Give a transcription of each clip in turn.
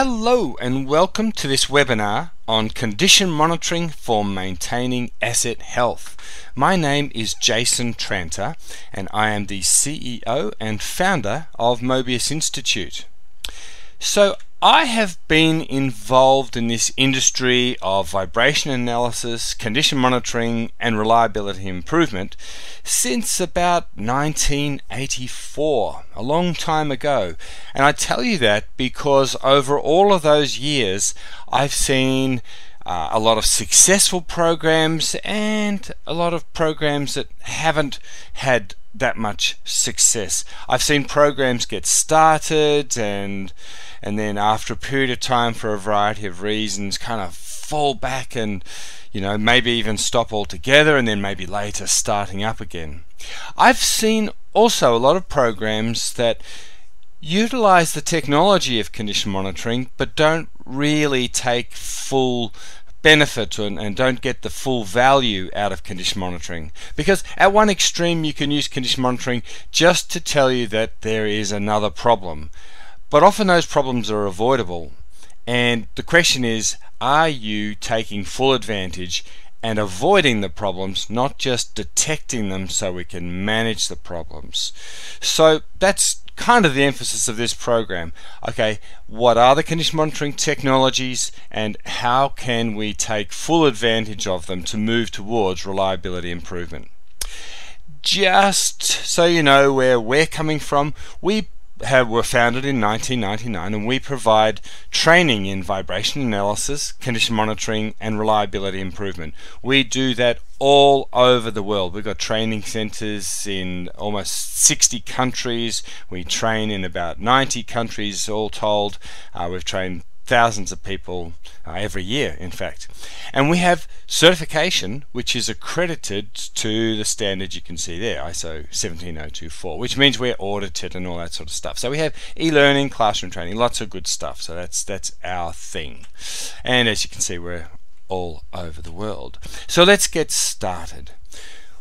Hello and welcome to this webinar on condition monitoring for maintaining asset health. My name is Jason Tranter and I am the CEO and founder of Mobius Institute. So I have been involved in this industry of vibration analysis, condition monitoring, and reliability improvement since about 1984, a long time ago. And I tell you that because over all of those years, I've seen uh, a lot of successful programs and a lot of programs that haven't had that much success. I've seen programs get started and and then after a period of time for a variety of reasons kind of fall back and you know maybe even stop altogether and then maybe later starting up again. I've seen also a lot of programs that utilize the technology of condition monitoring but don't really take full benefit and, don't get the full value out of condition monitoring. Because at one extreme, you can use condition monitoring just to tell you that there is another problem. But often those problems are avoidable. And the question is are you taking full advantage and avoiding the problems, not just detecting them so we can manage the problems? So that's kind of the emphasis of this program. Okay, what are the condition monitoring technologies and how can we take full advantage of them to move towards reliability improvement? Just so you know where we're coming from, we have, were founded in 1999 and we provide training in vibration analysis, condition monitoring and reliability improvement. We do that all over the world. We've got training centers in almost 60 countries. We train in about 90 countries all told. Uh, we've trained thousands of people uh, every year, in fact. And we have certification, which is accredited to the standard you can see there, ISO 17024, which means we're audited and all that sort of stuff. So we have e-learning, classroom training, lots of good stuff. So that's that's our thing. And as you can see, we're all over the world. So let's get started.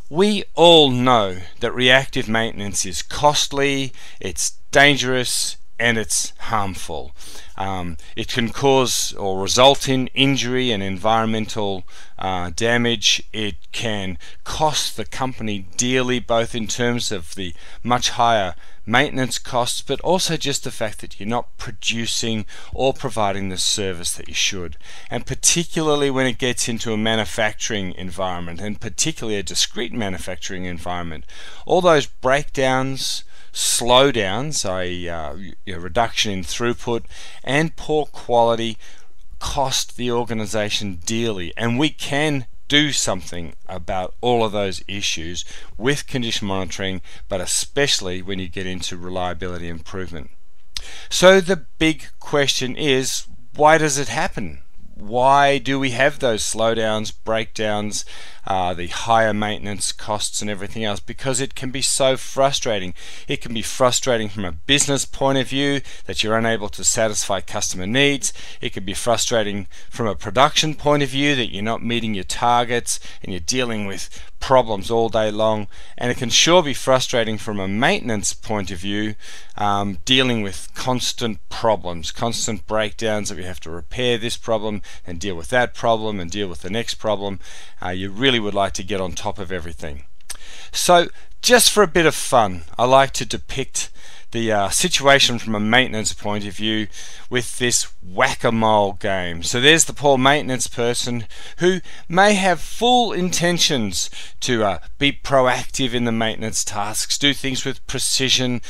We all know that reactive maintenance is costly, it's dangerous, and it's harmful. Um, it can cause or result in injury and environmental uh, damage. It can cost the company dearly, both in terms of the much higher maintenance costs, but also just the fact that you're not producing or providing the service that you should. And particularly when it gets into a manufacturing environment, and particularly a discrete manufacturing environment, all those breakdowns, slowdowns, a, uh, a reduction in throughput, and poor quality cost the organization dearly. And we can do something about all of those issues with condition monitoring, but especially when you get into reliability improvement. So the big question is why does it happen? Why do we have those slowdowns, breakdowns, uh, the higher maintenance costs and everything else because it can be so frustrating. It can be frustrating from a business point of view that you're unable to satisfy customer needs. It can be frustrating from a production point of view that you're not meeting your targets and you're dealing with problems all day long. And it can sure be frustrating from a maintenance point of view, um, dealing with constant problems, constant breakdowns that we have to repair this problem and deal with that problem and deal with the next problem. Uh, you really really would like to get on top of everything. So, just for a bit of fun, I like to depict the uh, situation from a maintenance point of view with this whack-a-mole game. So there's the poor maintenance person who may have full intentions to uh, be proactive in the maintenance tasks, do things with precision,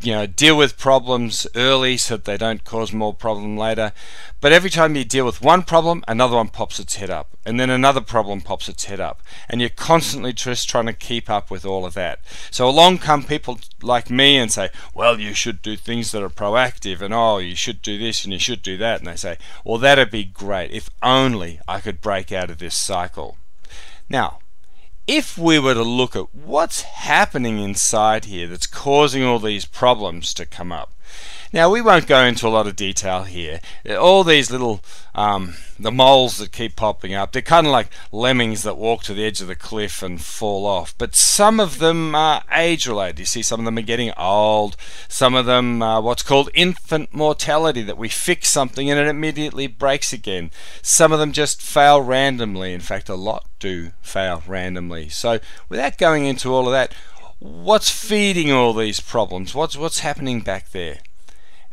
you know, deal with problems early so that they don't cause more problem later. But every time you deal with one problem, another one pops its head up, and then another problem pops its head up, and you're constantly just trying to keep up with all of that. So along come people like me and say, "Well, you should do things that are proactive, and oh, you should do this and you should do that," and they say, "Well, that'd be great if only I could break out of this cycle." Now, if we were to look at what's happening inside here that's causing all these problems to come up, Now we won't go into a lot of detail here. All these little um, the moles that keep popping up, they're kind of like lemmings that walk to the edge of the cliff and fall off. But some of them are age related. You see, some of them are getting old. Some of them are what's called infant mortality, that we fix something and it immediately breaks again. Some of them just fail randomly. In fact, a lot do fail randomly. So without going into all of that, what's feeding all these problems? What's what's happening back there?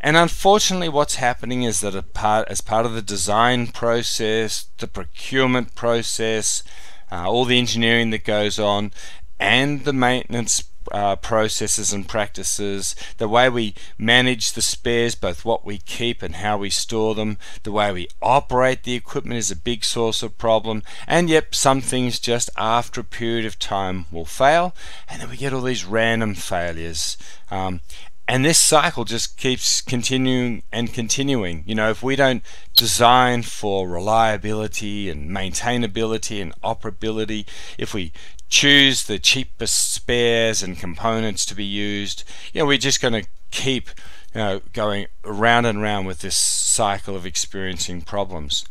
And unfortunately, what's happening is that part, as part of the design process, the procurement process, uh, all the engineering that goes on, and the maintenance uh, processes and practices, the way we manage the spares, both what we keep and how we store them, the way we operate the equipment is a big source of problem. And yep, some things just after a period of time will fail, and then we get all these random failures. Um, and this cycle just keeps continuing and continuing. You know, if we don't design for reliability and maintainability and operability, if we choose the cheapest spares and components to be used, you know, we're just going to keep you know, going round and round with this cycle of experiencing problems.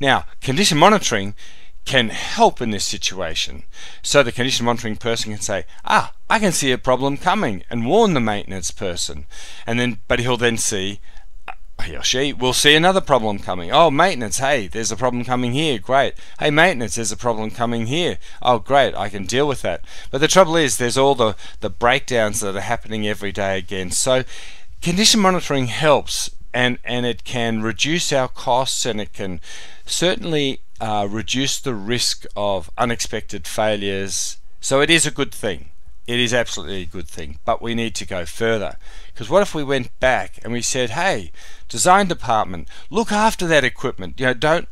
Now, condition monitoring can help in this situation. So the condition monitoring person can say, ah, I can see a problem coming and warn the maintenance person. And then, but he'll then see, uh, he or she will see another problem coming. Oh, maintenance, hey, there's a problem coming here. Great. Hey, maintenance, there's a problem coming here. Oh, great, I can deal with that. But the trouble is, there's all the, the breakdowns that are happening every day again. So condition monitoring helps and, and it can reduce our costs and it can certainly uh, reduce the risk of unexpected failures. So it is a good thing. It is absolutely a good thing, but we need to go further. Because what if we went back and we said, "Hey, design department, look after that equipment. You know, don't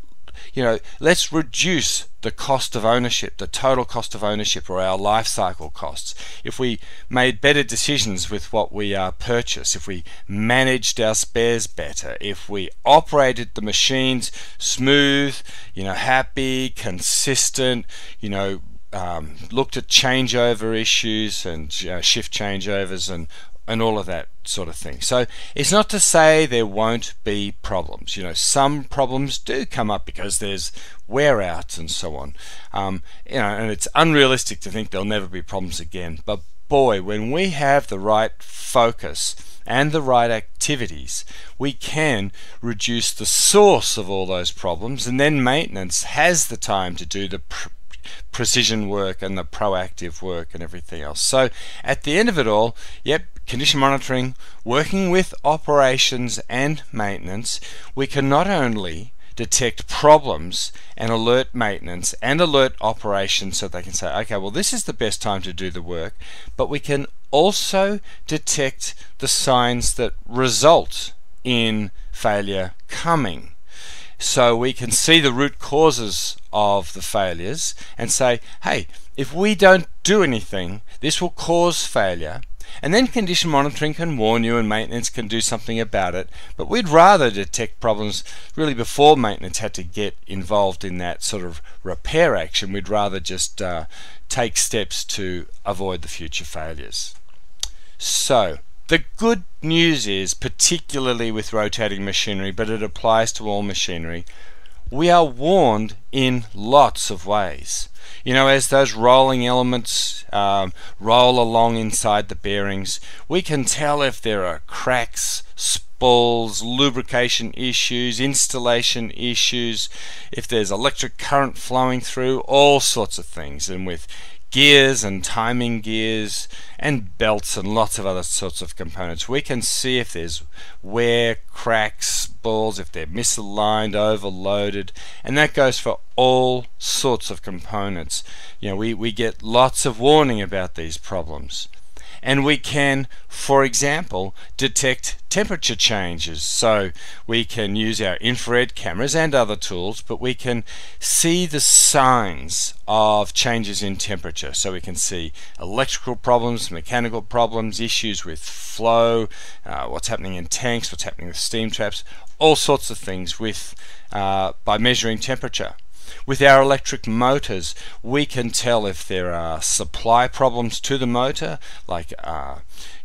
you know, let's reduce the cost of ownership, the total cost of ownership, or our life cycle costs. If we made better decisions with what we uh, purchase, if we managed our spares better, if we operated the machines smooth, you know, happy, consistent, you know, um, looked at changeover issues and shift changeovers and and all of that sort of thing. So it's not to say there won't be problems. You know, some problems do come up because there's wear out and so on. Um, you know, and it's unrealistic to think there'll never be problems again. But boy, when we have the right focus and the right activities, we can reduce the source of all those problems, and then maintenance has the time to do the pr- precision work and the proactive work and everything else. So at the end of it all, yep, condition monitoring, working with operations and maintenance, we can not only detect problems and alert maintenance and alert operations so they can say, okay, well, this is the best time to do the work, but we can also detect the signs that result in failure coming. So we can see the root causes of the failures and say, hey, if we don't do anything, this will cause failure. And then condition monitoring can warn you and maintenance can do something about it. But we'd rather detect problems really before maintenance had to get involved in that sort of repair action. We'd rather just uh, take steps to avoid the future failures. So, the good news is, particularly with rotating machinery, but it applies to all machinery, we are warned in lots of ways. You know, as those rolling elements um, roll along inside the bearings, we can tell if there are cracks, spalls, lubrication issues, installation issues, if there's electric current flowing through, all sorts of things. And with gears and timing gears and belts and lots of other sorts of components. We can see if there's wear, cracks, spalls, if they're misaligned, overloaded, and that goes for all sorts of components. You know, we, we get lots of warning about these problems and we can, for example, detect temperature changes. So we can use our infrared cameras and other tools, but we can see the signs of changes in temperature. So we can see electrical problems, mechanical problems, issues with flow, uh, what's happening in tanks, what's happening with steam traps, all sorts of things with uh, by measuring temperature. With our electric motors, we can tell if there are supply problems to the motor, like uh,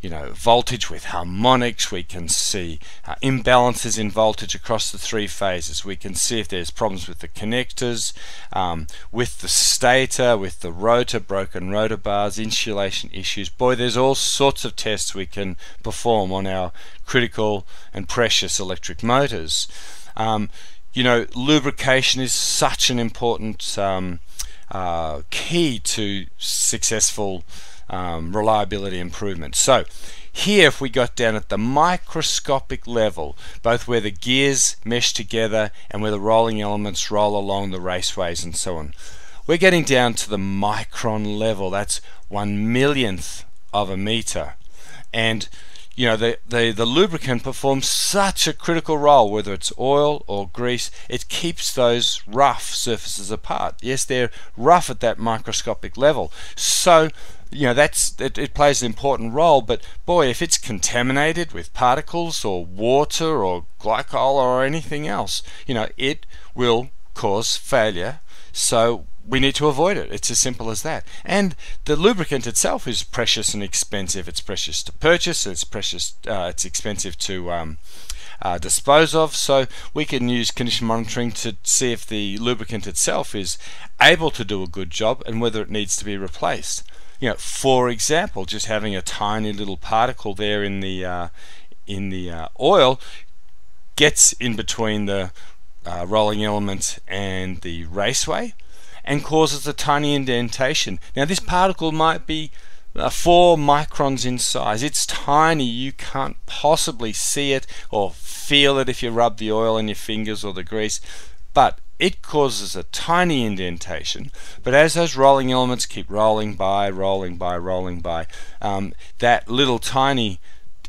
you know voltage with harmonics. We can see uh, imbalances in voltage across the three phases. We can see if there's problems with the connectors, um, with the stator, with the rotor, broken rotor bars, insulation issues. Boy, there's all sorts of tests we can perform on our critical and precious electric motors. Um, you know, lubrication is such an important um, uh, key to successful um, reliability improvement. So, here, if we got down at the microscopic level, both where the gears mesh together and where the rolling elements roll along the raceways and so on, we're getting down to the micron level. That's one millionth of a meter. And you know the, the the lubricant performs such a critical role whether it's oil or grease it keeps those rough surfaces apart. Yes they're rough at that microscopic level. So you know that's it, it plays an important role but boy if it's contaminated with particles or water or glycol or anything else you know it will cause failure so we need to avoid it. It's as simple as that. And the lubricant itself is precious and expensive. It's precious to purchase. It's precious. Uh, it's expensive to um, uh, dispose of. So we can use condition monitoring to see if the lubricant itself is able to do a good job and whether it needs to be replaced. You know, for example, just having a tiny little particle there in the uh, in the uh, oil gets in between the uh, rolling element and the raceway and causes a tiny indentation. Now, this particle might be uh, 4 microns in size. It's tiny, you can't possibly see it or feel it if you rub the oil in your fingers or the grease, but it causes a tiny indentation. But as those rolling elements keep rolling by, rolling by, rolling by, um, that little tiny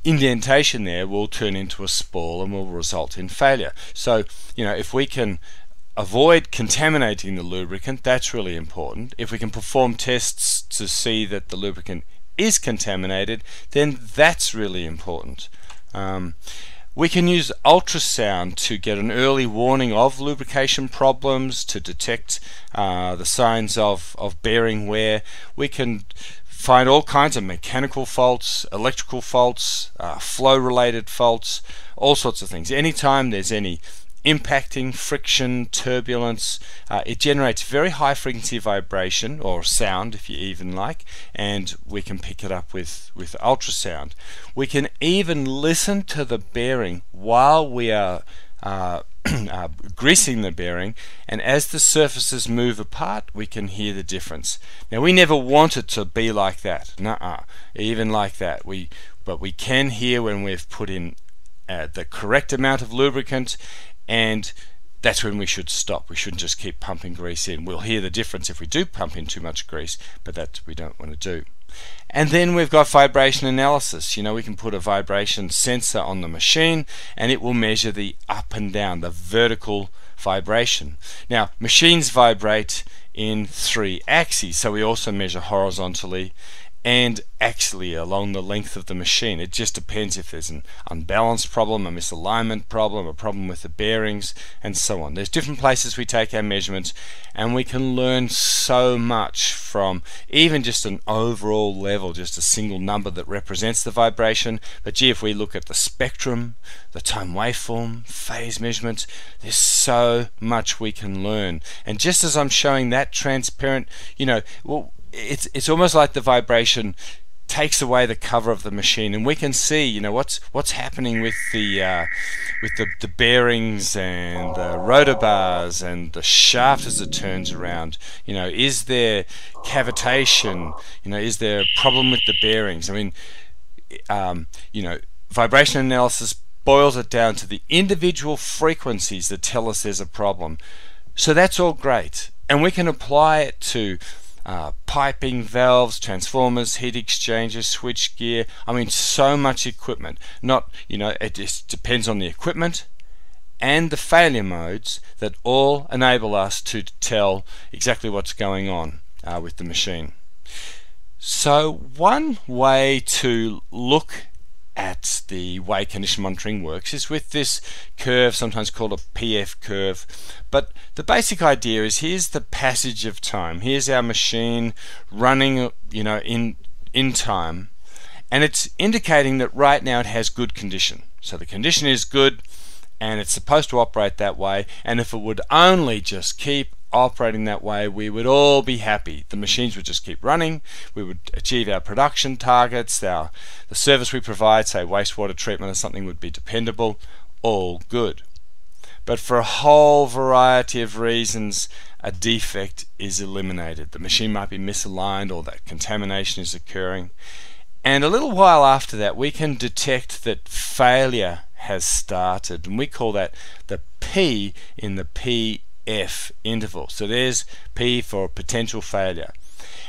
indentation there will turn into a spall and will result in failure. So, you know, if we can avoid contaminating the lubricant, that's really important. If we can perform tests to see that the lubricant is contaminated, then that's really important. Um, we can use ultrasound to get an early warning of lubrication problems, to detect uh, the signs of, of bearing wear. We can find all kinds of mechanical faults, electrical faults, uh, flow related faults, all sorts of things. Anytime there's any impacting, friction, turbulence. Uh, it generates very high frequency vibration or sound, if you even like, and we can pick it up with, with ultrasound. We can even listen to the bearing while we are uh, uh, greasing the bearing, and as the surfaces move apart, we can hear the difference. Now, we never want it to be like that, nuh-uh, even like that. We, but we can hear when we've put in uh, the correct amount of lubricant and that's when we should stop. We shouldn't just keep pumping grease in. We'll hear the difference if we do pump in too much grease, but that we don't want to do. And then we've got vibration analysis. You know, we can put a vibration sensor on the machine and it will measure the up and down, the vertical vibration. Now, machines vibrate in three axes, so we also measure horizontally and actually along the length of the machine. It just depends if there's an unbalanced problem, a misalignment problem, a problem with the bearings, and so on. There's different places we take our measurements, and we can learn so much from even just an overall level, just a single number that represents the vibration. But gee, if we look at the spectrum, the time waveform, phase measurements, there's so much we can learn. And just as I'm showing that transparent, you know, well, it's it's almost like the vibration takes away the cover of the machine and we can see you know what's what's happening with the uh, with the, the bearings and the rotor bars and the shaft as it turns around. You know is there cavitation? You know is there a problem with the bearings? I mean um, you know vibration analysis boils it down to the individual frequencies that tell us there's a problem. So that's all great and we can apply it to uh, piping, valves, transformers, heat exchangers, switch gear. I mean, so much equipment. Not, you know, it just depends on the equipment and the failure modes that all enable us to tell exactly what's going on uh, with the machine. So, one way to look at the way condition monitoring works is with this curve, sometimes called a PF curve. But the basic idea is here's the passage of time. Here's our machine running, you know, in in time, and it's indicating that right now it has good condition. So the condition is good, and it's supposed to operate that way. And if it would only just keep operating that way, we would all be happy. The machines would just keep running. We would achieve our production targets. Our the service we provide, say wastewater treatment or something, would be dependable. All good. But for a whole variety of reasons, a defect is eliminated. The machine might be misaligned or that contamination is occurring. And a little while after that, we can detect that failure has started, and we call that the P in the P F interval. So there's P for potential failure.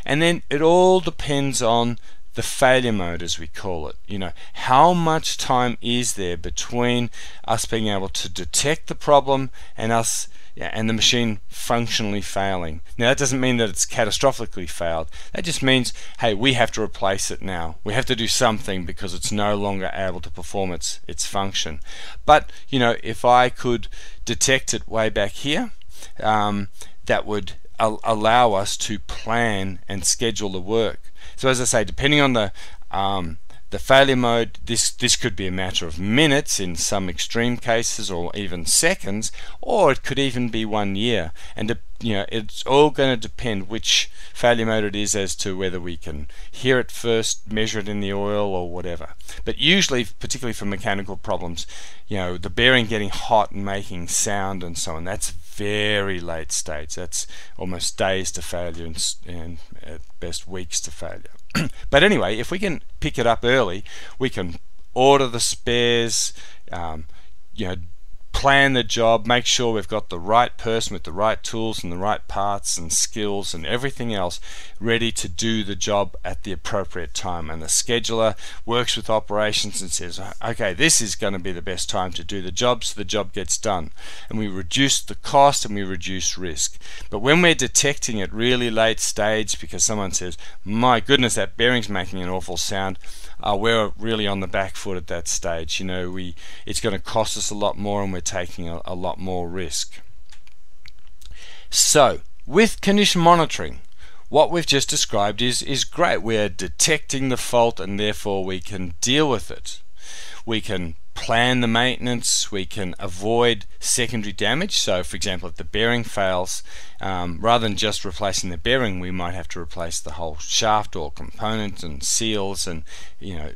And then it all depends on the failure mode as we call it. You know, how much time is there between us being able to detect the problem and us yeah, and the machine functionally failing. Now that doesn't mean that it's catastrophically failed. That just means, hey, we have to replace it now. We have to do something because it's no longer able to perform its its function. But you know, if I could detect it way back here, um, that would al- allow us to plan and schedule the work. So as I say, depending on the um, the failure mode, this this could be a matter of minutes in some extreme cases, or even seconds, or it could even be one year. And you know, it's all going to depend which failure mode it is as to whether we can hear it first, measure it in the oil, or whatever. But usually, particularly for mechanical problems, you know, the bearing getting hot and making sound and so on, that's very late stage. That's almost days to failure and, and at best weeks to failure. but anyway, if we can pick it up early, we can order the spares, um, you know, plan the job, make sure we've got the right person with the right tools and the right parts and skills and everything else ready to do the job at the appropriate time. And the scheduler works with operations and says, okay, this is going to be the best time to do the job so the job gets done. And we reduce the cost and we reduce risk. But when we're detecting it really late stage because someone says, my goodness, that bearing's making an awful sound, uh, we're really on the back foot at that stage. You know, we it's going to cost us a lot more, and we're taking a, a lot more risk. So, with condition monitoring, what we've just described is is great. We're detecting the fault, and therefore we can deal with it. We can plan the maintenance, we can avoid secondary damage. So, for example, if the bearing fails, um, rather than just replacing the bearing, we might have to replace the whole shaft or component and seals, and you know,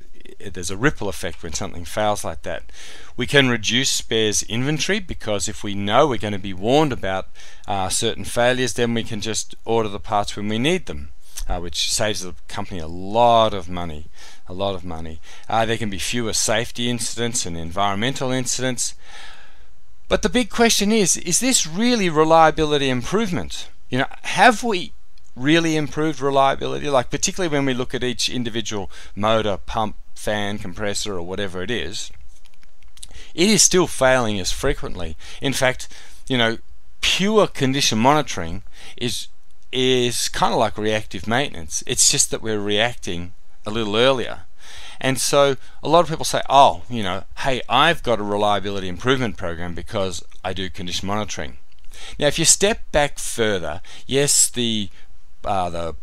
there's a ripple effect when something fails like that. We can reduce spares inventory because if we know we're going to be warned about uh, certain failures, then we can just order the parts when we need them uh, which saves the company a lot of money. A lot of money. Uh, there can be fewer safety incidents and environmental incidents. But the big question is is this really reliability improvement? You know, have we really improved reliability? Like, particularly when we look at each individual motor, pump, fan, compressor, or whatever it is, it is still failing as frequently. In fact, you know, pure condition monitoring is is kind of like reactive maintenance. It's just that we're reacting a little earlier. And so a lot of people say, oh, you know, hey, I've got a reliability improvement program because I do condition monitoring. Now, if you step back further, yes, the uh, the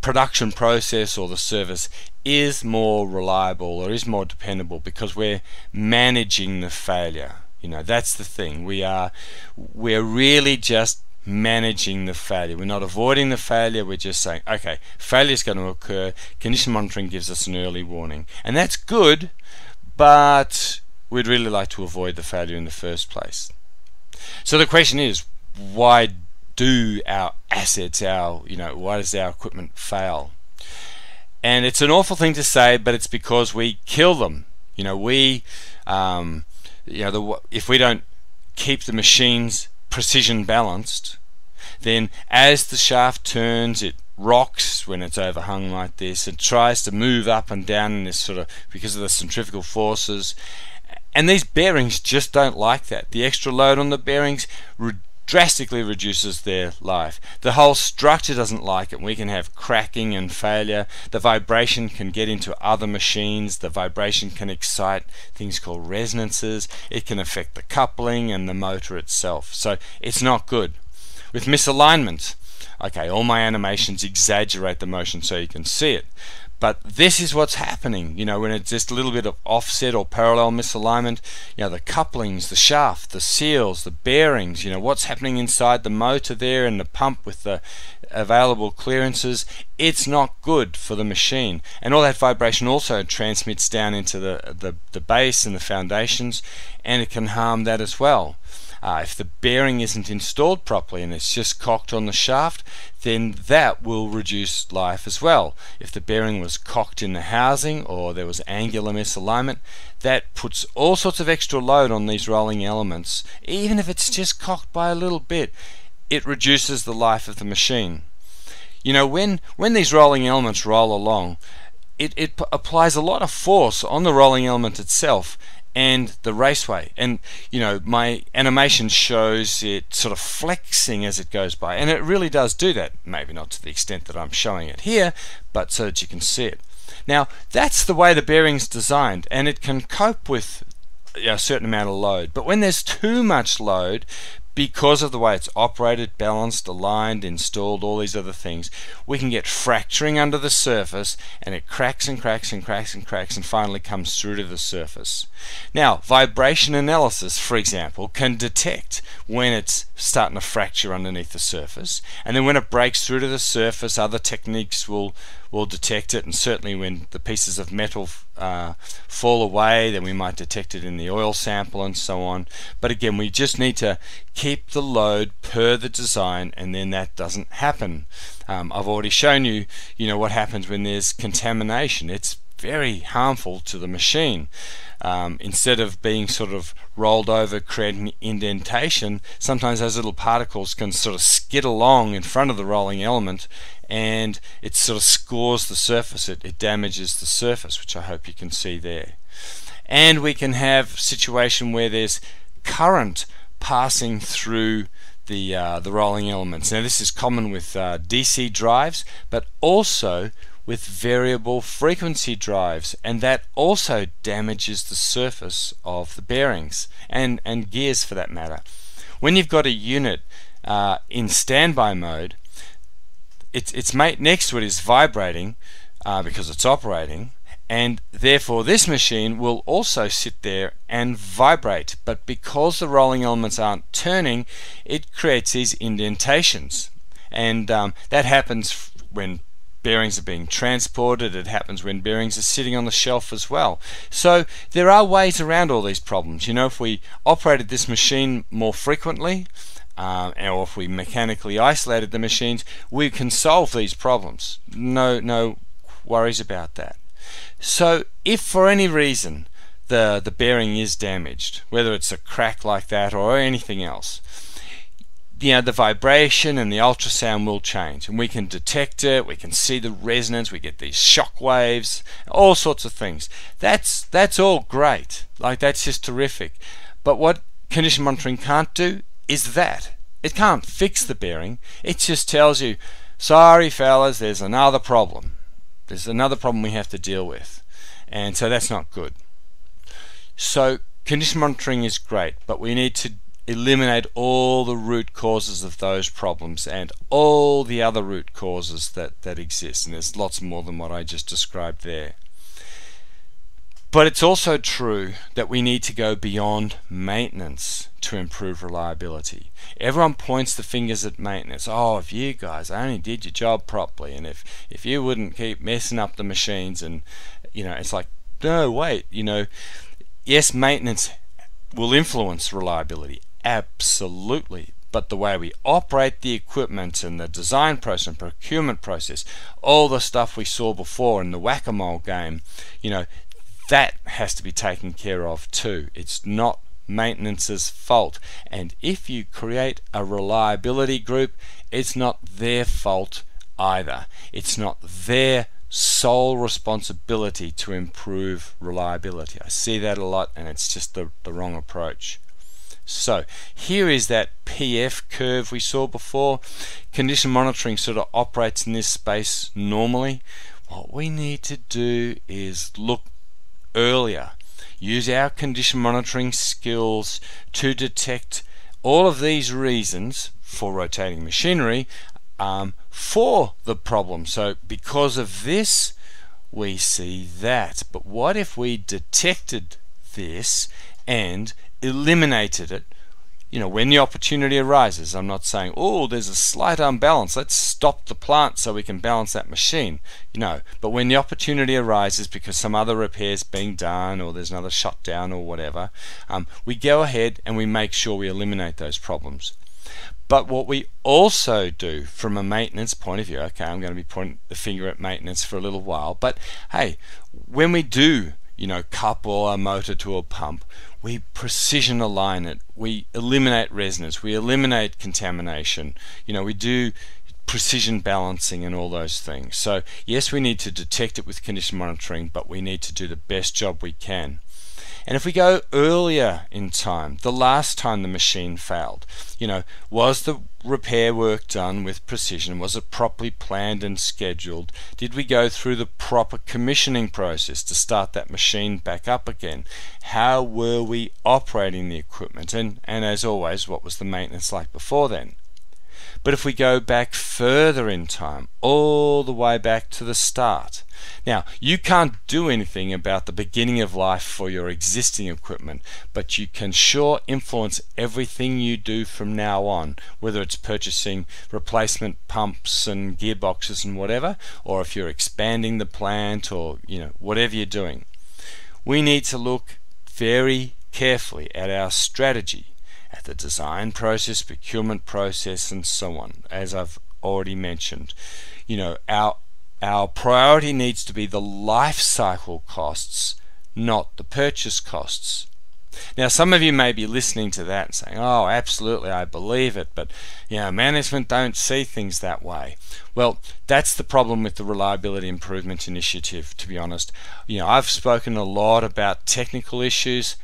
production process or the service is more reliable or is more dependable because we're managing the failure. You know, that's the thing. We are we're really just managing the failure. We're not avoiding the failure, we're just saying, okay, failure is going to occur. Condition monitoring gives us an early warning. And that's good, but we'd really like to avoid the failure in the first place. So the question is, why do our assets, our, you know, why does our equipment fail? And it's an awful thing to say, but it's because we kill them. You know, we, um, you know, the, if we don't keep the machines precision balanced, then as the shaft turns, it rocks when it's overhung like this. It tries to move up and down in this sort of because of the centrifugal forces. And these bearings just don't like that. The extra load on the bearings drastically reduces their life. The whole structure doesn't like it. We can have cracking and failure. The vibration can get into other machines. The vibration can excite things called resonances. It can affect the coupling and the motor itself. So it's not good. With misalignment, okay, all my animations exaggerate the motion so you can see it. But this is what's happening, you know, when it's just a little bit of offset or parallel misalignment, you know, the couplings, the shaft, the seals, the bearings, you know, what's happening inside the motor there and the pump with the available clearances, it's not good for the machine. And all that vibration also transmits down into the, the, the base and the foundations, and it can harm that as well. Uh, if the bearing isn't installed properly and it's just cocked on the shaft, then that will reduce life as well. If the bearing was cocked in the housing or there was angular misalignment, that puts all sorts of extra load on these rolling elements, even if it's just cocked by a little bit. It reduces the life of the machine. You know, when, when these rolling elements roll along, it, it applies a lot of force on the rolling element itself and the raceway. And you know, my animation shows it sort of flexing as it goes by, and it really does do that. Maybe not to the extent that I'm showing it here, but so that you can see it. Now, that's the way the bearing's designed, and it can cope with a certain amount of load. But when there's too much load, because of the way it's operated, balanced, aligned, installed, all these other things, we can get fracturing under the surface and it cracks and cracks and cracks and cracks and finally comes through to the surface. Now, vibration analysis, for example, can detect when it's starting to fracture underneath the surface and then when it breaks through to the surface, other techniques will will detect it and certainly when the pieces of metal uh, fall away then we might detect it in the oil sample and so on. But again we just need to keep the load per the design and then that doesn't happen. Um, I've already shown you you know what happens when there's contamination. It's very harmful to the machine. Um, instead of being sort of rolled over, creating indentation, sometimes those little particles can sort of skid along in front of the rolling element and it sort of scores the surface, it, it damages the surface, which I hope you can see there. And we can have situation where there's current passing through the, uh, the rolling elements. Now this is common with uh, DC drives, but also with variable frequency drives and that also damages the surface of the bearings and, and gears for that matter. When you've got a unit uh, in standby mode it's, its mate next to it is vibrating uh, because it's operating and therefore this machine will also sit there and vibrate but because the rolling elements aren't turning it creates these indentations and um, that happens when bearings are being transported it happens when bearings are sitting on the shelf as well so there are ways around all these problems you know if we operated this machine more frequently um, or if we mechanically isolated the machines, we can solve these problems. No, no worries about that. So if for any reason the, the bearing is damaged, whether it's a crack like that or anything else, you know, the vibration and the ultrasound will change and we can detect it, we can see the resonance, we get these shock waves, all sorts of things. That's that's all great. Like that's just terrific. But what condition monitoring can't do is that. It can't fix the bearing. It just tells you, sorry fellas, there's another problem. There's another problem we have to deal with. And so that's not good. So condition monitoring is great, but we need to eliminate all the root causes of those problems and all the other root causes that, that exist. And there's lots more than what I just described there. But it's also true that we need to go beyond maintenance to improve reliability. Everyone points the fingers at maintenance. Oh, if you guys only did your job properly, and if if you wouldn't keep messing up the machines, and you know, it's like, no, wait, you know, yes, maintenance will influence reliability, absolutely. But the way we operate the equipment and the design process and procurement process, all the stuff we saw before in the whack-a-mole game, you know, that has to be taken care of too. It's not maintenance's fault. And if you create a reliability group, it's not their fault either. It's not their sole responsibility to improve reliability. I see that a lot and it's just the, the wrong approach. So here is that PF curve we saw before. Condition monitoring sort of operates in this space normally. What we need to do is look earlier. Use our condition monitoring skills to detect all of these reasons for rotating machinery um, for the problem. So because of this, we see that. But what if we detected this and eliminated it you know, when the opportunity arises, I'm not saying, oh, there's a slight unbalance, let's stop the plant so we can balance that machine. You know, but when the opportunity arises because some other repairs being done or there's another shutdown or whatever, um, we go ahead and we make sure we eliminate those problems. But what we also do from a maintenance point of view, okay, I'm going to be pointing the finger at maintenance for a little while, but hey, when we do you know, couple a motor to a pump. We precision align it. We eliminate resonance. We eliminate contamination. You know, we do precision balancing and all those things. So yes, we need to detect it with condition monitoring, but we need to do the best job we can. And if we go earlier in time, the last time the machine failed, you know, was the repair work done with precision? Was it properly planned and scheduled? Did we go through the proper commissioning process to start that machine back up again? How were we operating the equipment? And, and as always, what was the maintenance like before then? But if we go back further in time, all the way back to the start, now you can't do anything about the beginning of life for your existing equipment, but you can sure influence everything you do from now on, whether it's purchasing replacement pumps and gearboxes and whatever, or if you're expanding the plant or you know whatever you're doing. We need to look very carefully at our strategy at the design process, procurement process, and so on, as I've already mentioned. You know, our our priority needs to be the life cycle costs, not the purchase costs. Now, some of you may be listening to that and saying, "Oh, absolutely, I believe it," but you know, management don't see things that way. Well, that's the problem with the reliability improvement initiative. To be honest, you know, I've spoken a lot about technical issues,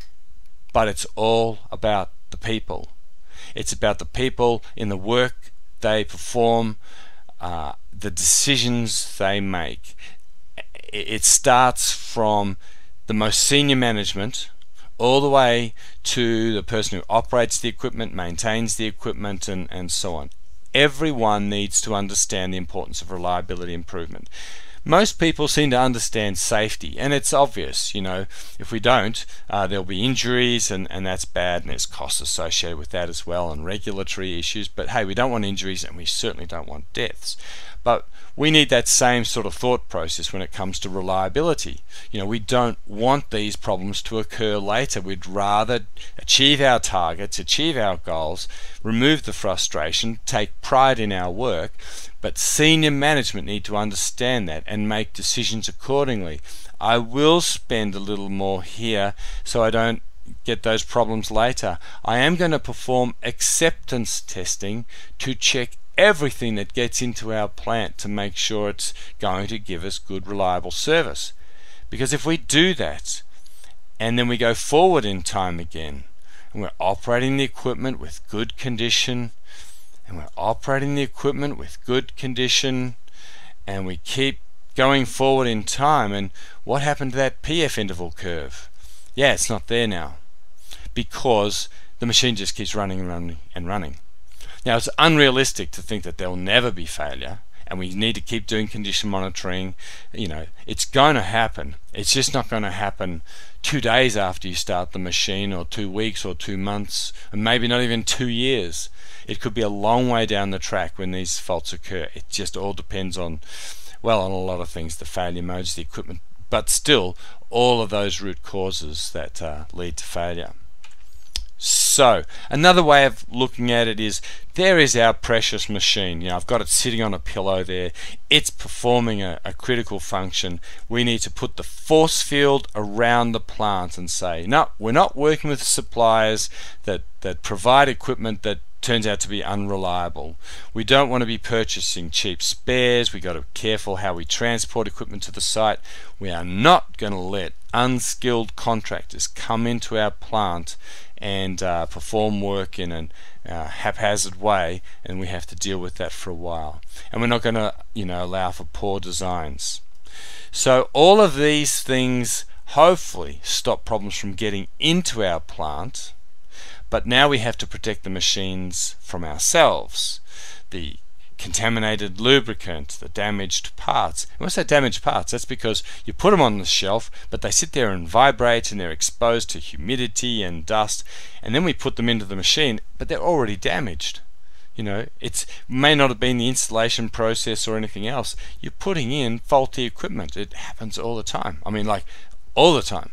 but it's all about the people. It's about the people in the work they perform, uh, the decisions they make. It starts from the most senior management all the way to the person who operates the equipment, maintains the equipment, and, and so on. Everyone needs to understand the importance of reliability improvement most people seem to understand safety, and it's obvious. You know, if we don't, uh, there'll be injuries, and, and that's bad, and there's costs associated with that as well, and regulatory issues. But hey, we don't want injuries, and we certainly don't want deaths. But we need that same sort of thought process when it comes to reliability. You know, we don't want these problems to occur later. We'd rather achieve our targets, achieve our goals, remove the frustration, take pride in our work, but senior management need to understand that and make decisions accordingly. I will spend a little more here so I don't get those problems later. I am going to perform acceptance testing to check everything that gets into our plant to make sure it's going to give us good, reliable service. Because if we do that, and then we go forward in time again, and we're operating the equipment with good condition, and we're operating the equipment with good condition, and we keep going forward in time, and what happened to that PF interval curve? Yeah, it's not there now because the machine just keeps running and running and running. Now, it's unrealistic to think that there'll never be failure, and we need to keep doing condition monitoring. You know, it's going to happen. It's just not going to happen two days after you start the machine, or two weeks, or two months, and maybe not even two years. It could be a long way down the track when these faults occur. It just all depends on, well, on a lot of things the failure modes, the equipment, but still, all of those root causes that uh, lead to failure. So, another way of looking at it is there is our precious machine. You know, I've got it sitting on a pillow there. It's performing a, a, critical function. We need to put the force field around the plant and say, no, we're not working with suppliers that, that provide equipment that turns out to be unreliable. We don't want to be purchasing cheap spares. We've got to be careful how we transport equipment to the site. We are not going to let unskilled contractors come into our plant and uh, perform work in a uh, haphazard way, and we have to deal with that for a while. And we're not going to, you know, allow for poor designs. So all of these things hopefully stop problems from getting into our plant, but now we have to protect the machines from ourselves. The contaminated lubricant, the damaged parts. And I say damaged parts, that's because you put them on the shelf, but they sit there and vibrate and they're exposed to humidity and dust, and then we put them into the machine, but they're already damaged. You know, it may not have been the installation process or anything else. You're putting in faulty equipment. It happens all the time. I mean, like all the time.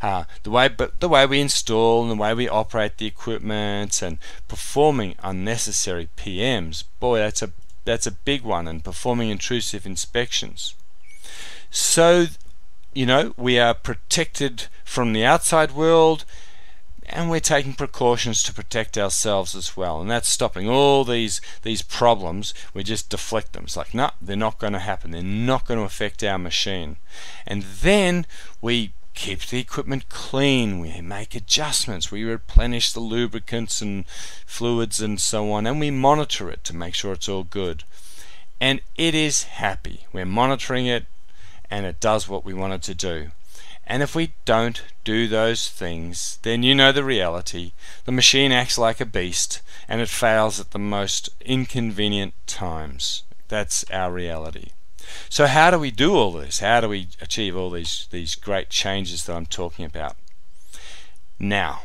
Uh, the way, but the way we install and the way we operate the equipment and performing unnecessary PMs, boy, that's a that's a big one, and performing intrusive inspections. So, you know, we are protected from the outside world and we're taking precautions to protect ourselves as well. And that's stopping all these these problems. We just deflect them. It's like, no, they're not going to happen. They're not going to affect our machine. And then we keep the equipment clean, we make adjustments, we replenish the lubricants and fluids and so on, and we monitor it to make sure it's all good. And it is happy. We're monitoring it and it does what we want it to do. And if we don't do those things, then you know the reality. The machine acts like a beast and it fails at the most inconvenient times. That's our reality. So how do we do all this? How do we achieve all these these great changes that I'm talking about? Now,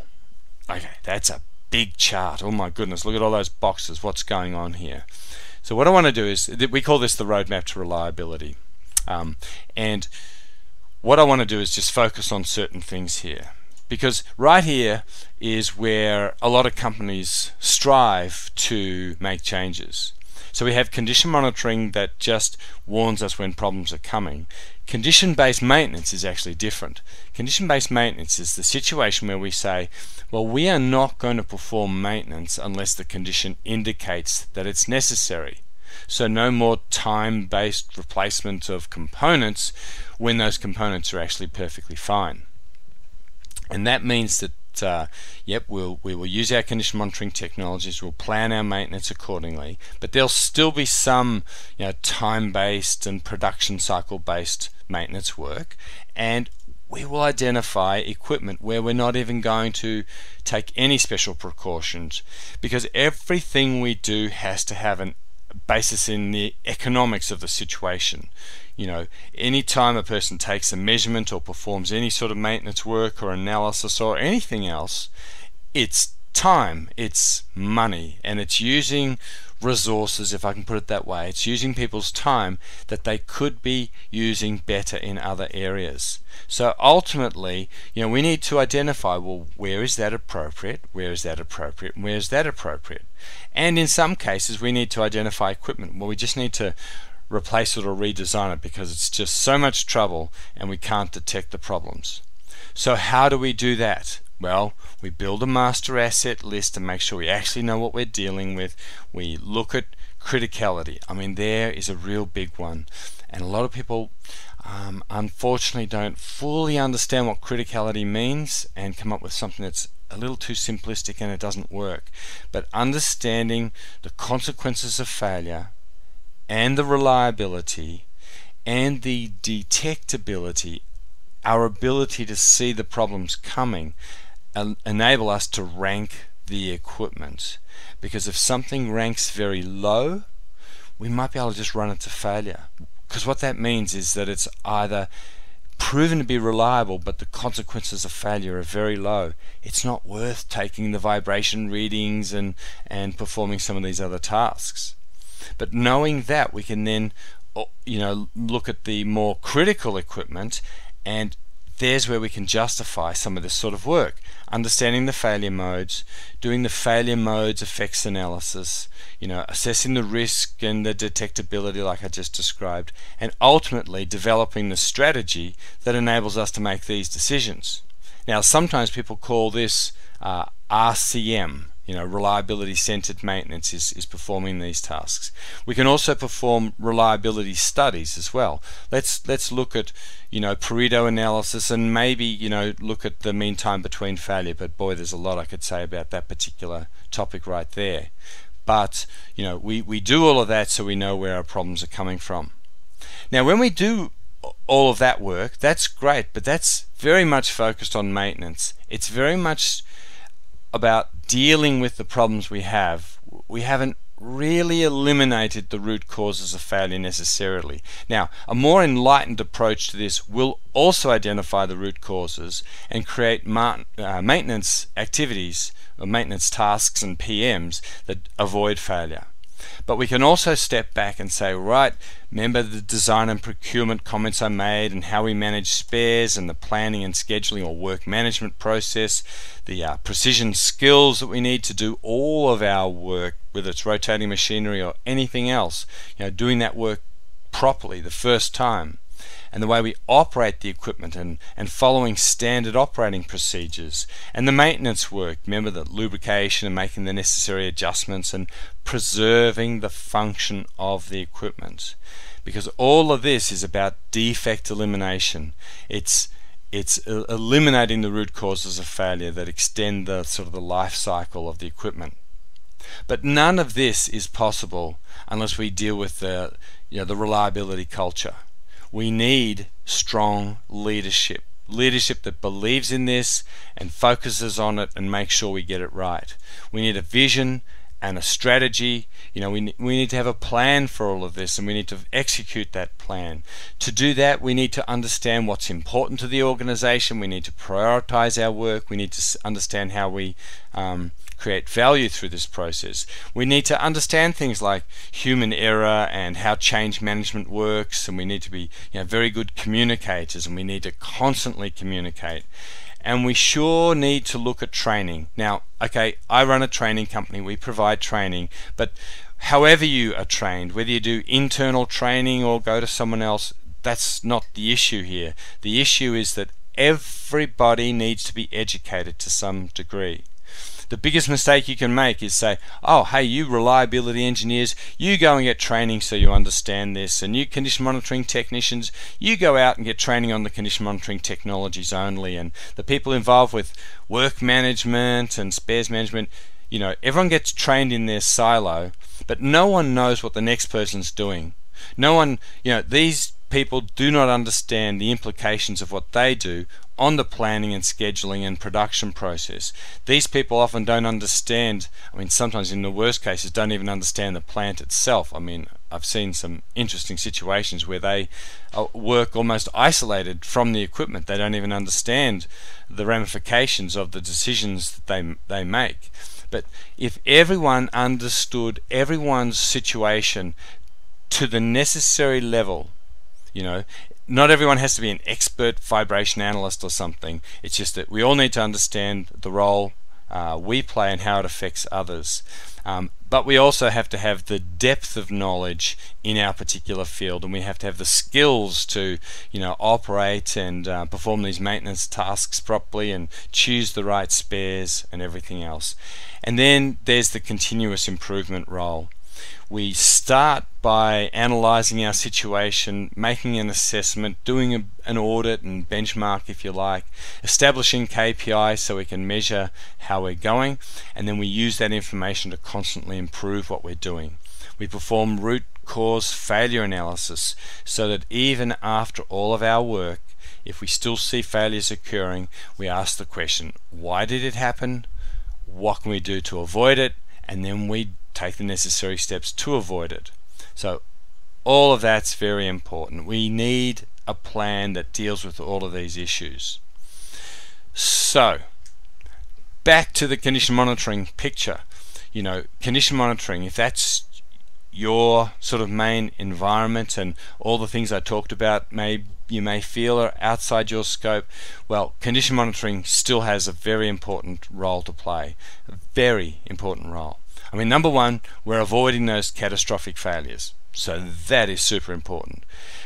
okay, that's a big chart. Oh my goodness, look at all those boxes. What's going on here? So what I want to do is we call this the roadmap to reliability, um, and what I want to do is just focus on certain things here because right here is where a lot of companies strive to make changes. So we have condition monitoring that just warns us when problems are coming. Condition based maintenance is actually different. Condition based maintenance is the situation where we say, well, we are not going to perform maintenance unless the condition indicates that it's necessary. So no more time-based replacement of components when those components are actually perfectly fine. And that means that uh, yep, we'll, we will use our condition monitoring technologies, we'll plan our maintenance accordingly, but there'll still be some you know, time-based and production cycle-based maintenance work, and we will identify equipment where we're not even going to take any special precautions because everything we do has to have an basis in the economics of the situation. You know, any time a person takes a measurement or performs any sort of maintenance work or analysis or anything else, it's time, it's money, and it's using resources, if I can put it that way. It's using people's time that they could be using better in other areas. So ultimately, you know, we need to identify well, where is that appropriate? Where is that appropriate? Where is that appropriate? And in some cases, we need to identify equipment. Well, we just need to replace it or redesign it because it's just so much trouble and we can't detect the problems. So how do we do that? Well, we build a master asset list to make sure we actually know what we're dealing with. We look at criticality. I mean, there is a real big one. And a lot of people um, unfortunately don't fully understand what criticality means and come up with something that's a little too simplistic and it doesn't work. But understanding the consequences of failure and the reliability and the detectability, our ability to see the problems coming, enable us to rank the equipment. Because if something ranks very low, we might be able to just run it to failure. Because what that means is that it's either proven to be reliable, but the consequences of failure are very low. It's not worth taking the vibration readings and, and performing some of these other tasks. But knowing that, we can then you know look at the more critical equipment and there's where we can justify some of this sort of work. Understanding the failure modes, doing the failure modes effects analysis, you know, assessing the risk and the detectability like I just described, and ultimately developing the strategy that enables us to make these decisions. Now, sometimes people call this uh, RCM, you know, reliability centered maintenance is, is performing these tasks. We can also perform reliability studies as well. Let's let's look at, you know, Pareto analysis and maybe, you know, look at the mean time between failure. But boy, there's a lot I could say about that particular topic right there. But, you know, we, we do all of that so we know where our problems are coming from. Now, when we do all of that work, that's great, but that's very much focused on maintenance. It's very much about dealing with the problems we have. We haven't really eliminated the root causes of failure necessarily. Now, a more enlightened approach to this will also identify the root causes and create uh, maintenance activities or maintenance tasks and PMs that avoid failure. But we can also step back and say, right, remember the design and procurement comments I made and how we manage spares and the planning and scheduling or work management process, the uh, precision skills that we need to do all of our work, whether it's rotating machinery or anything else, you know, doing that work properly the first time and the way we operate the equipment and, and following standard operating procedures and the maintenance work. Remember the lubrication and making the necessary adjustments and preserving the function of the equipment. Because all of this is about defect elimination. It's it's eliminating the root causes of failure that extend the sort of the life cycle of the equipment. But none of this is possible unless we deal with the you know the reliability culture. We need strong leadership. Leadership that believes in this and focuses on it and makes sure we get it right. We need a vision and a strategy. You know, we, we need to have a plan for all of this and we need to execute that plan. To do that, we need to understand what's important to the organization. We need to prioritize our work. We need to understand how we um, create value through this process. We need to understand things like human error and how change management works, and we need to be you know, very good communicators, and we need to constantly communicate. And we sure need to look at training. Now, okay, I run a training company, we provide training, but however you are trained, whether you do internal training or go to someone else, that's not the issue here. The issue is that everybody needs to be educated to some degree the biggest mistake you can make is say, oh, hey, you reliability engineers, you go and get training so you understand this, and you condition monitoring technicians, you go out and get training on the condition monitoring technologies only, and the people involved with work management and spares management, you know, everyone gets trained in their silo, but no one knows what the next person's doing. No one, you know, these people do not understand the implications of what they do on the planning and scheduling and production process. These people often don't understand, I mean, sometimes in the worst cases, don't even understand the plant itself. I mean, I've seen some interesting situations where they uh, work almost isolated from the equipment. They don't even understand the ramifications of the decisions that they, they make. But if everyone understood everyone's situation to the necessary level, you know, not everyone has to be an expert vibration analyst or something. It's just that we all need to understand the role uh, we play and how it affects others. Um, but we also have to have the depth of knowledge in our particular field, and we have to have the skills to, you know, operate and uh, perform these maintenance tasks properly and choose the right spares and everything else. And then there's the continuous improvement role. We start by analyzing our situation, making an assessment, doing a, an audit and benchmark if you like, establishing KPIs so we can measure how we're going, and then we use that information to constantly improve what we're doing. We perform root cause failure analysis so that even after all of our work, if we still see failures occurring, we ask the question, why did it happen? What can we do to avoid it? And then we take the necessary steps to avoid it. So all of that's very important. We need a plan that deals with all of these issues. So back to the condition monitoring picture. You know, condition monitoring, if that's your sort of main environment and all the things I talked about may you may feel are outside your scope, well, condition monitoring still has a very important role to play. A very important role. I mean, number one, we're avoiding those catastrophic failures. So that is super important.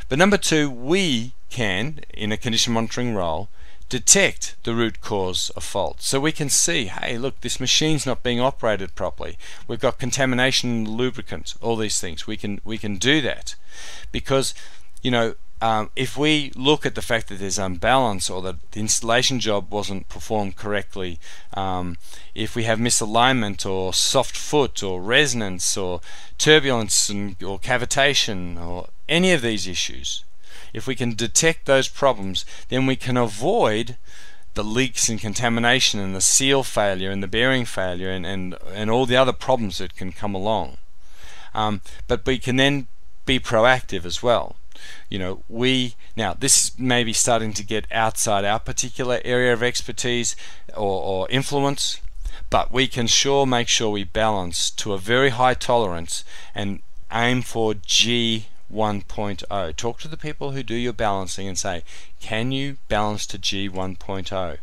But number two, we can, in a condition monitoring role, detect the root cause of fault. So we can see, hey, look, this machine's not being operated properly. We've got contamination lubricant, all these things. We can we can do that because you know um, if we look at the fact that there's unbalance or that the installation job wasn't performed correctly, um, if we have misalignment or soft foot or resonance or turbulence and, or cavitation or any of these issues, if we can detect those problems, then we can avoid the leaks and contamination and the seal failure and the bearing failure and, and, and all the other problems that can come along. Um, but we can then be proactive as well. You know, we now this may be starting to get outside our particular area of expertise or, or influence, but we can sure make sure we balance to a very high tolerance and aim for G 1.0. Talk to the people who do your balancing and say, can you balance to G 1.0?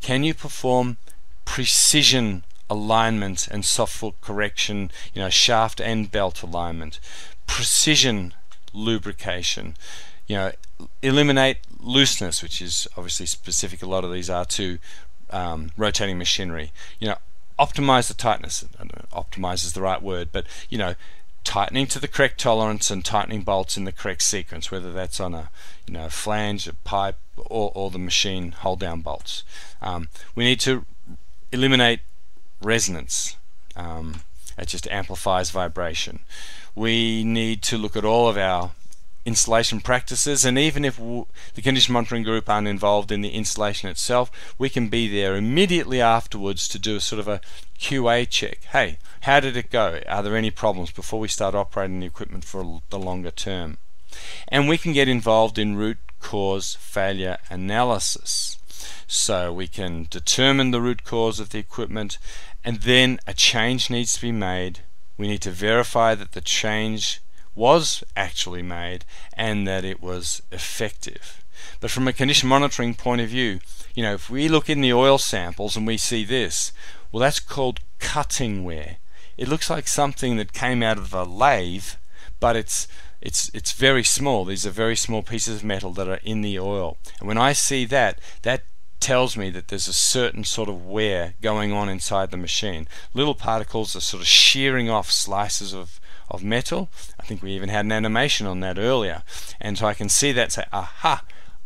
Can you perform precision alignment and soft foot correction, you know, shaft and belt alignment, precision lubrication, you know, eliminate looseness, which is obviously specific. A lot of these are to um, rotating machinery. You know, optimize the tightness. I don't know, optimize is the right word, but you know, tightening to the correct tolerance and tightening bolts in the correct sequence, whether that's on a you know flange, a pipe, or, or the machine hold down bolts. Um, we need to eliminate resonance. Um, it just amplifies vibration. We need to look at all of our installation practices and even if the condition monitoring group aren't involved in the installation itself we can be there immediately afterwards to do a sort of a QA check. Hey how did it go? Are there any problems before we start operating the equipment for the longer term? And we can get involved in root cause failure analysis. So we can determine the root cause of the equipment and then a change needs to be made we need to verify that the change was actually made and that it was effective. But from a condition monitoring point of view, you know, if we look in the oil samples and we see this, well, that's called cutting wear. It looks like something that came out of a lathe, but it's it's it's very small. These are very small pieces of metal that are in the oil. And when I see that, that tells me that there's a certain sort of wear going on inside the machine. Little particles are sort of shearing off slices of of metal. I think we even had an animation on that earlier. And so I can see that say, aha,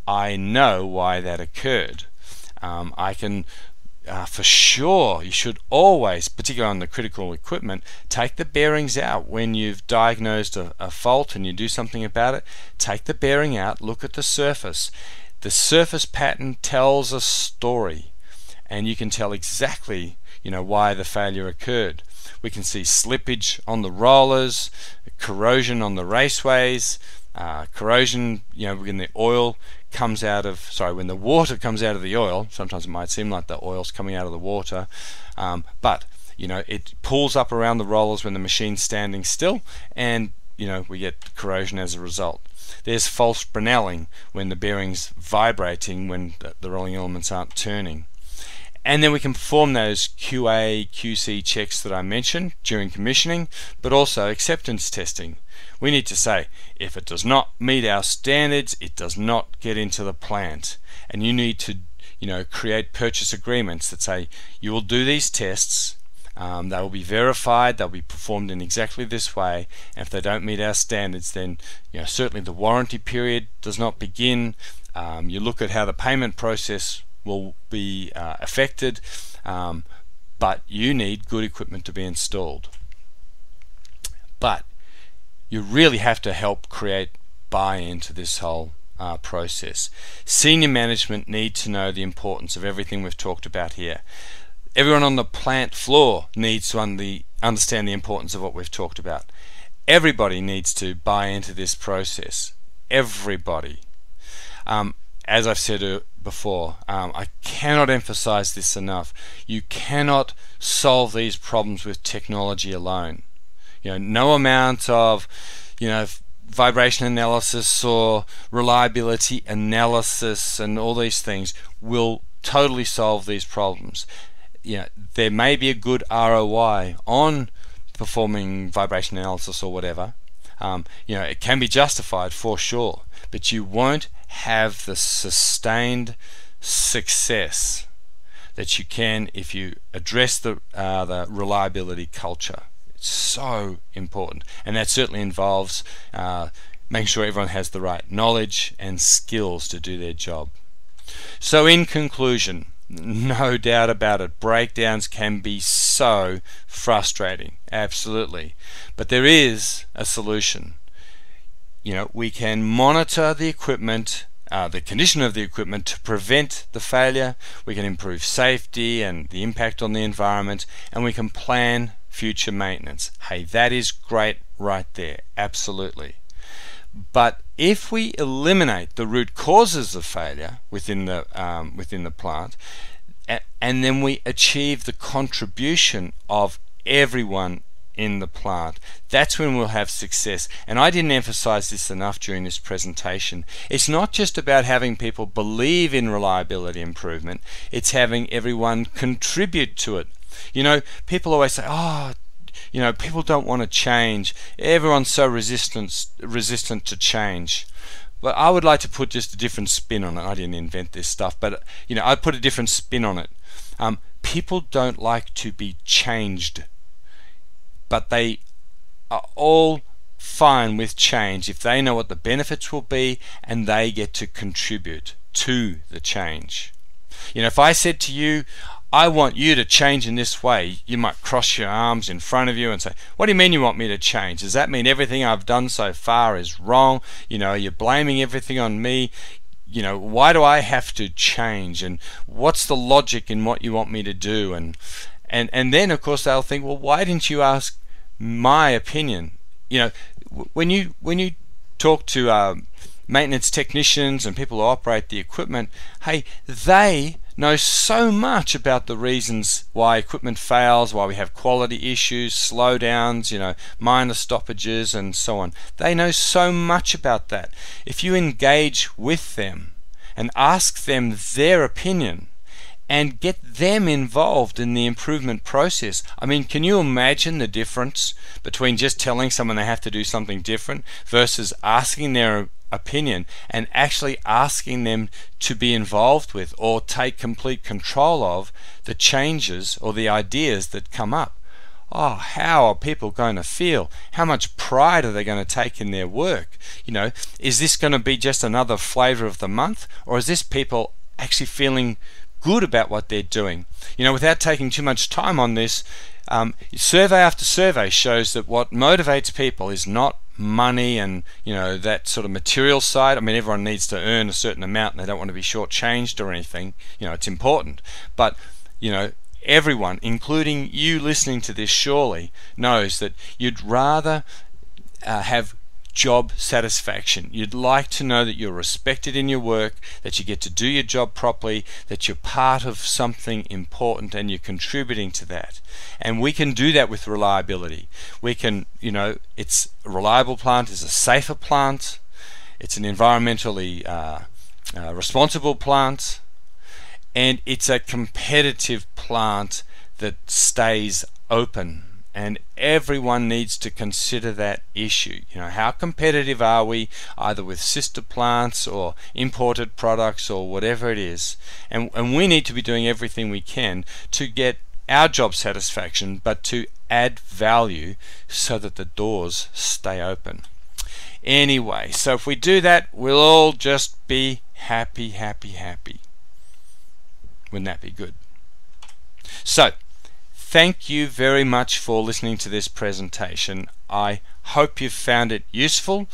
I know why that occurred. Um, I can uh, for sure, you should always, particularly on the critical equipment, take the bearings out when you've diagnosed a, a, fault and you do something about it. Take the bearing out, look at the surface. The surface pattern tells a story, and you can tell exactly, you know, why the failure occurred. We can see slippage on the rollers, corrosion on the raceways, uh, corrosion, you know, when the oil comes out of, sorry, when the water comes out of the oil, sometimes it might seem like the oil's coming out of the water, um, but, you know, it pulls up around the rollers when the machine's standing still, and, you know, we get corrosion as a result. There's false Brinelling when the bearing's vibrating when the, rolling elements aren't turning. And then we can perform those QA, QC checks that I mentioned during commissioning, but also acceptance testing. We need to say, if it does not meet our standards, it does not get into the plant. And you need to, you know, create purchase agreements that say, you will do these tests, um, they will be verified, they'll be performed in exactly this way, and if they don't meet our standards, then, you know, certainly the warranty period does not begin. Um, you look at how the payment process will be uh, affected, um, but you need good equipment to be installed. But you really have to help create buy-in to this whole uh, process. Senior management need to know the importance of everything we've talked about here. Everyone on the plant floor needs to un the, understand the importance of what we've talked about. Everybody needs to buy into this process. Everybody. Um, as I've said uh, before, um, I cannot emphasize this enough. You cannot solve these problems with technology alone. You know, no amount of, you know, vibration analysis or reliability analysis and all these things will totally solve these problems. Know, there may be a good ROI on performing vibration analysis or whatever. Um, you know, it can be justified for sure, but you won't have the sustained success that you can if you address the uh, the reliability culture. It's so important, and that certainly involves uh, making sure everyone has the right knowledge and skills to do their job. So, in conclusion, no doubt about it, breakdowns can be so frustrating, absolutely. But there is a solution. You know, we can monitor the equipment uh, the condition of the equipment to prevent the failure. We can improve safety and the impact on the environment, and we can plan future maintenance. Hey, that is great right there, absolutely. But if we eliminate the root causes of failure within the um, within the plant, and then we achieve the contribution of everyone in the plant. That's when we'll have success. And I didn't emphasize this enough during this presentation. It's not just about having people believe in reliability improvement, it's having everyone contribute to it. You know, people always say, oh, you know, people don't want to change. Everyone's so resistant resistant to change. But I would like to put just a different spin on it. I didn't invent this stuff, but you know, I put a different spin on it. Um, people don't like to be changed but they are all fine with change if they know what the benefits will be and they get to contribute to the change. You know, if I said to you, I want you to change in this way, you might cross your arms in front of you and say, What do you mean you want me to change? Does that mean everything I've done so far is wrong? You know, you're blaming everything on me. You know, why do I have to change? And what's the logic in what you want me to do? And and and then of course they'll think, well, why didn't you ask my opinion. You know, when you when you talk to um, maintenance technicians and people who operate the equipment, hey, they know so much about the reasons why equipment fails, why we have quality issues, slowdowns, you know, minor stoppages, and so on. They know so much about that. If you engage with them and ask them their opinion, and get them involved in the improvement process. I mean, can you imagine the difference between just telling someone they have to do something different versus asking their opinion and actually asking them to be involved with or take complete control of the changes or the ideas that come up? oh, how are people going to feel? How much pride are they going to take in their work? You know, is this going to be just another flavor of the month, or is this people actually feeling good about what they're doing. You know, without taking too much time on this, um, survey after survey shows that what motivates people is not money and you know that sort of material side. I mean, everyone needs to earn a certain amount, and they don't want to be shortchanged or anything. You know, it's important, but you know, everyone, including you listening to this, surely knows that you'd rather uh, have job satisfaction. You'd like to know that you're respected in your work, that you get to do your job properly, that you're part of something important and you're contributing to that. And we can do that with reliability. We can, you know, it's a reliable plant is a safer plant. It's an environmentally uh, uh, responsible plant, and it's a competitive plant that stays open and everyone needs to consider that issue. You know, how competitive are we either with sister plants or imported products or whatever it is? And, and we need to be doing everything we can to get our job satisfaction, but to add value so that the doors stay open. Anyway, so if we do that, we'll all just be happy, happy, happy. Wouldn't that be good? So, Thank you very much for listening to this presentation. I hope you've found it useful.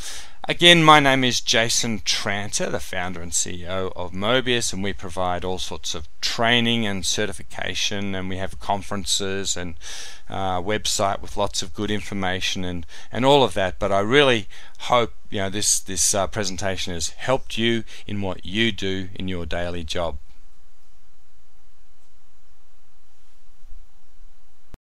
Again, my name is Jason Tranter, the founder and CEO of Mobius, and we provide all sorts of training and certification, and we have conferences and uh, website with lots of good information and, and all of that. But I really hope you know this this uh, presentation has helped you in what you do in your daily job.